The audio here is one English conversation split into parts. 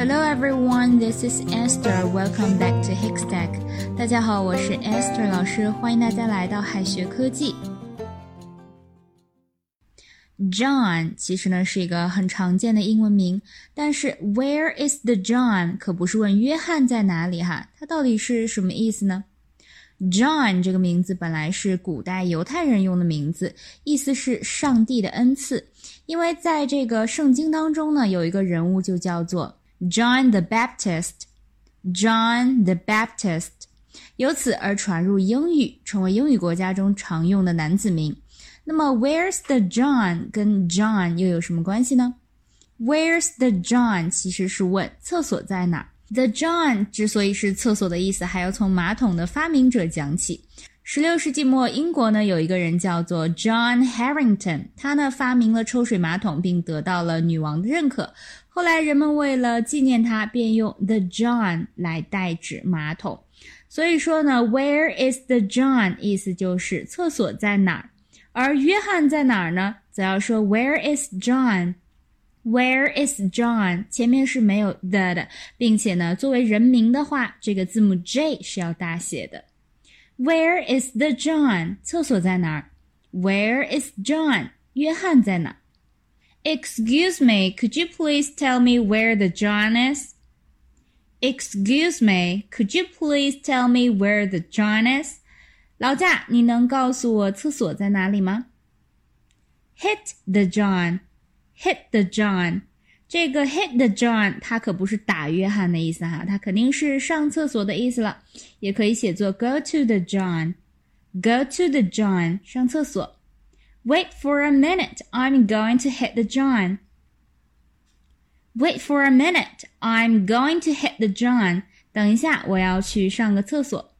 Hello everyone, this is Esther. Welcome back to Hickstack. 大家好，我是 Esther 老师，欢迎大家来到海学科技。John 其实呢是一个很常见的英文名，但是 Where is the John 可不是问约翰在哪里哈，它到底是什么意思呢？John 这个名字本来是古代犹太人用的名字，意思是上帝的恩赐，因为在这个圣经当中呢，有一个人物就叫做 John the Baptist，John the Baptist，由此而传入英语，成为英语国家中常用的男子名。那么，Where's the John 跟 John 又有什么关系呢？Where's the John 其实是问厕所在哪。The John 之所以是厕所的意思，还要从马桶的发明者讲起。十六世纪末，英国呢有一个人叫做 John Harrington，他呢发明了抽水马桶，并得到了女王的认可。后来人们为了纪念他，便用 the John 来代指马桶。所以说呢，Where is the John 意思就是厕所在哪儿。而约翰在哪儿呢？则要说 Where is John？Where is John？前面是没有 the 的，并且呢，作为人名的话，这个字母 J 是要大写的。Where is the John？厕所在哪儿？Where is John？约翰在哪？Excuse me, could you please tell me where the John is? Excuse me, could you please tell me where the John is? 老贾，你能告诉我厕所在哪里吗？Hit the John，hit the John， 这个 hit the John，它可不是打约翰的意思哈，它肯定是上厕所的意思了，也可以写作 go to the John，go to the John，上厕所。Wait for a minute, I'm going to hit the John. Wait for a minute, I'm going to hit the John. 等一下，我要去上个厕所。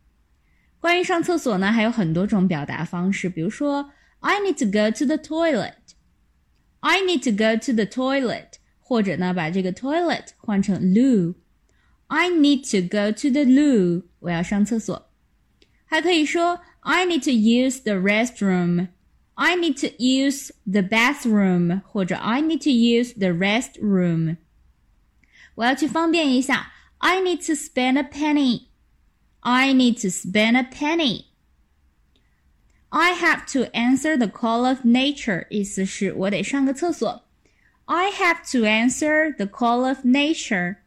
关于上厕所呢，还有很多种表达方式，比如说 I need to go to the toilet，I need to go to the toilet， 或者呢把这个 toilet 换成 loo，I need to go to the loo，我要上厕所。还可以说 I need to use the restroom，I need to use the bathroom，或者 I need to use the restroom。我要去方便一下，I need to spend a penny。I need to spend a penny. I have to answer the call of nature. 意思是我得上个厕所。 I have to answer the call of nature.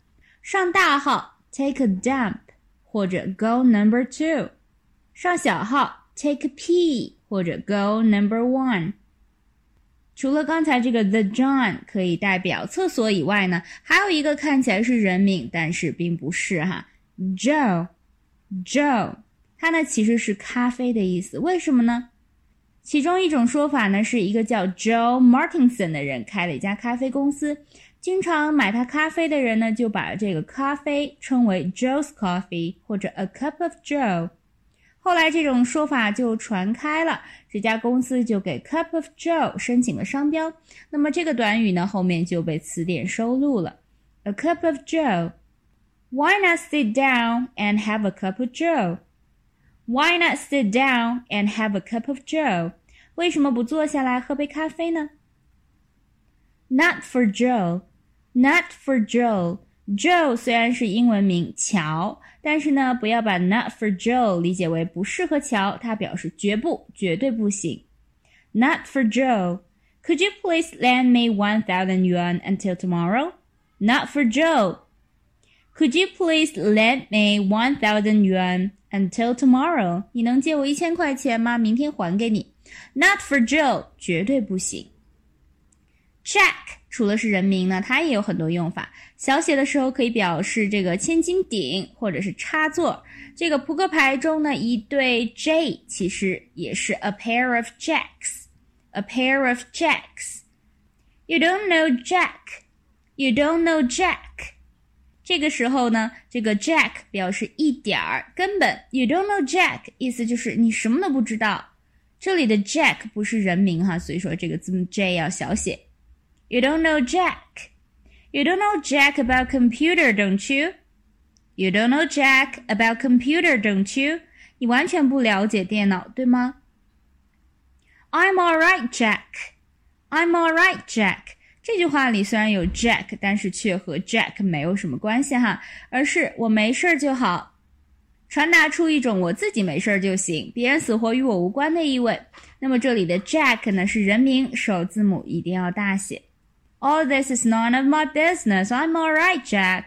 上大号 take a dump 或者 go number two. 上小号 take a pee 或者 go number one. 除了刚才这个 the John 可以代表厕所以外呢，还有一个看起来是人名，但是并不是哈，Joe。Joe，它呢其实是咖啡的意思，为什么呢？ 其中一种说法呢，是一个叫 Joe Martinson 的人开了一家咖啡公司，经常买他咖啡的人呢，就把这个咖啡称为 Joe's Coffee 或者 A Cup of Joe。后来这种说法就传开了，这家公司就给 Cup of Joe 申请了商标。那么这个短语呢，后面就被词典收录了，A Cup of Joe。Why not sit down and have a cup of Joe? Why not sit down and have a cup of Joe? 为什么不坐下来喝杯咖啡呢？Not for Joe, not for Joe. Joe 虽然是英文名乔，但是呢，不要把 not for Joe 理解为不适合乔，它表示绝不、绝对不行。Not for Joe. Could you please lend me one thousand yuan until tomorrow? Not for Joe. Could you please lend me one thousand yuan until tomorrow？你能借我一千块钱吗？明天还给你。Not for Joe，绝对不行。Jack 除了是人名呢，它也有很多用法。小写的时候可以表示这个千斤顶或者是插座。这个扑克牌中呢，一对 J 其实也是 a pair of jacks。A pair of jacks。You don't know Jack. You don't know Jack. 这个时候呢，这个 Jack 表示一点儿，根本 You don't know Jack，意思就是你什么都不知道。这里的 Jack 不是人名哈，所以说这个字母 J 要小写。You don't know Jack. You don't know Jack about computer, don't you? You don't know Jack about computer, don't you? 你完全不了解电脑，对吗？I'm all right, Jack. I'm all right, Jack. 这句话里虽然有 Jack，但是却和 Jack 没有什么关系哈，而是我没事儿就好，传达出一种我自己没事儿就行，别人死活与我无关的意味。那么这里的 Jack 呢是人名，首字母一定要大写。All this is none of my business. I'm all right, Jack.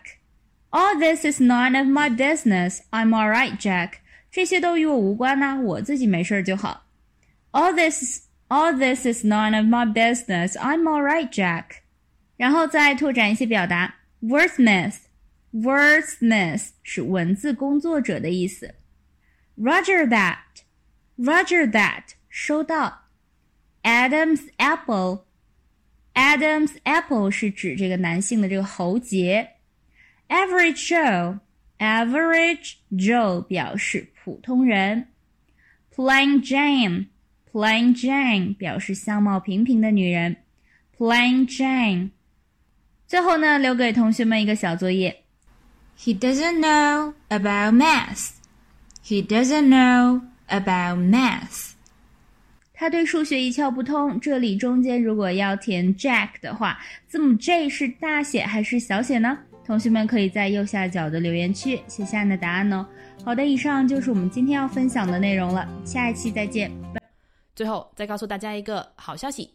All this is none of my business. I'm all right, Jack. 这些都与我无关呢，我自己没事儿就好。All this All this is none of my business. I'm all right, Jack. 然后再拓展一些表达，wordsmith，wordsmith 是文字工作者的意思。Roger that，Roger that 收到。Adam's apple，Adam's apple 是指这个男性的这个喉结。Average Joe，Average Joe 表示普通人。Plain Jane。 Plain Jane 表示相貌平平的女人。Plain Jane。最后呢，留给同学们一个小作业。He doesn't know about math. He doesn't know about math. 他对数学一窍不通。这里中间如果要填 Jack 的话，字母 J 是大写还是小写呢？同学们可以在右下角的留言区写下你的答案哦。好的，以上就是我们今天要分享的内容了。下一期再见。最后再告诉大家一个好消息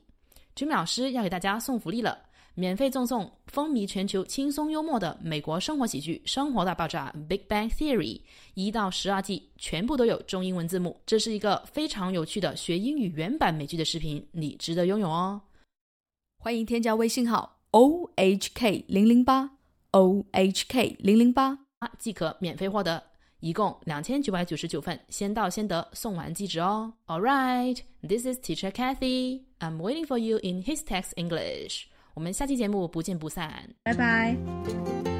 ，Jimmy 老师要给大家送福利了，免费赠送风靡全球、轻松幽默的美国生活喜剧《生活大爆炸》（Big Bang Theory） 一到十二季，全部都有中英文字幕。这是一个非常有趣的学英语原版美剧的视频，你值得拥有哦！欢迎添加微信号 o h k 零零八 o h k 零零八，即可免费获得。一共两千九百九十九份，先到先得，送完即止哦。All right, this is Teacher Kathy. I'm waiting for you in His Text English. 我们下期节目不见不散，拜拜。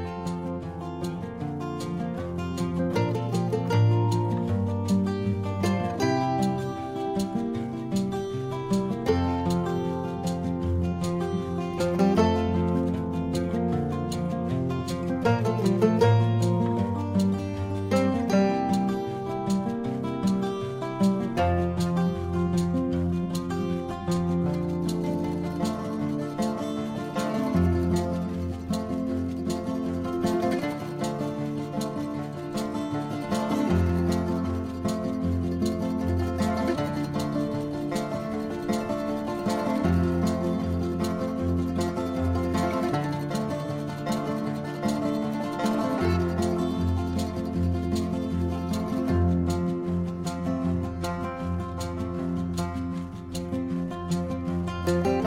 You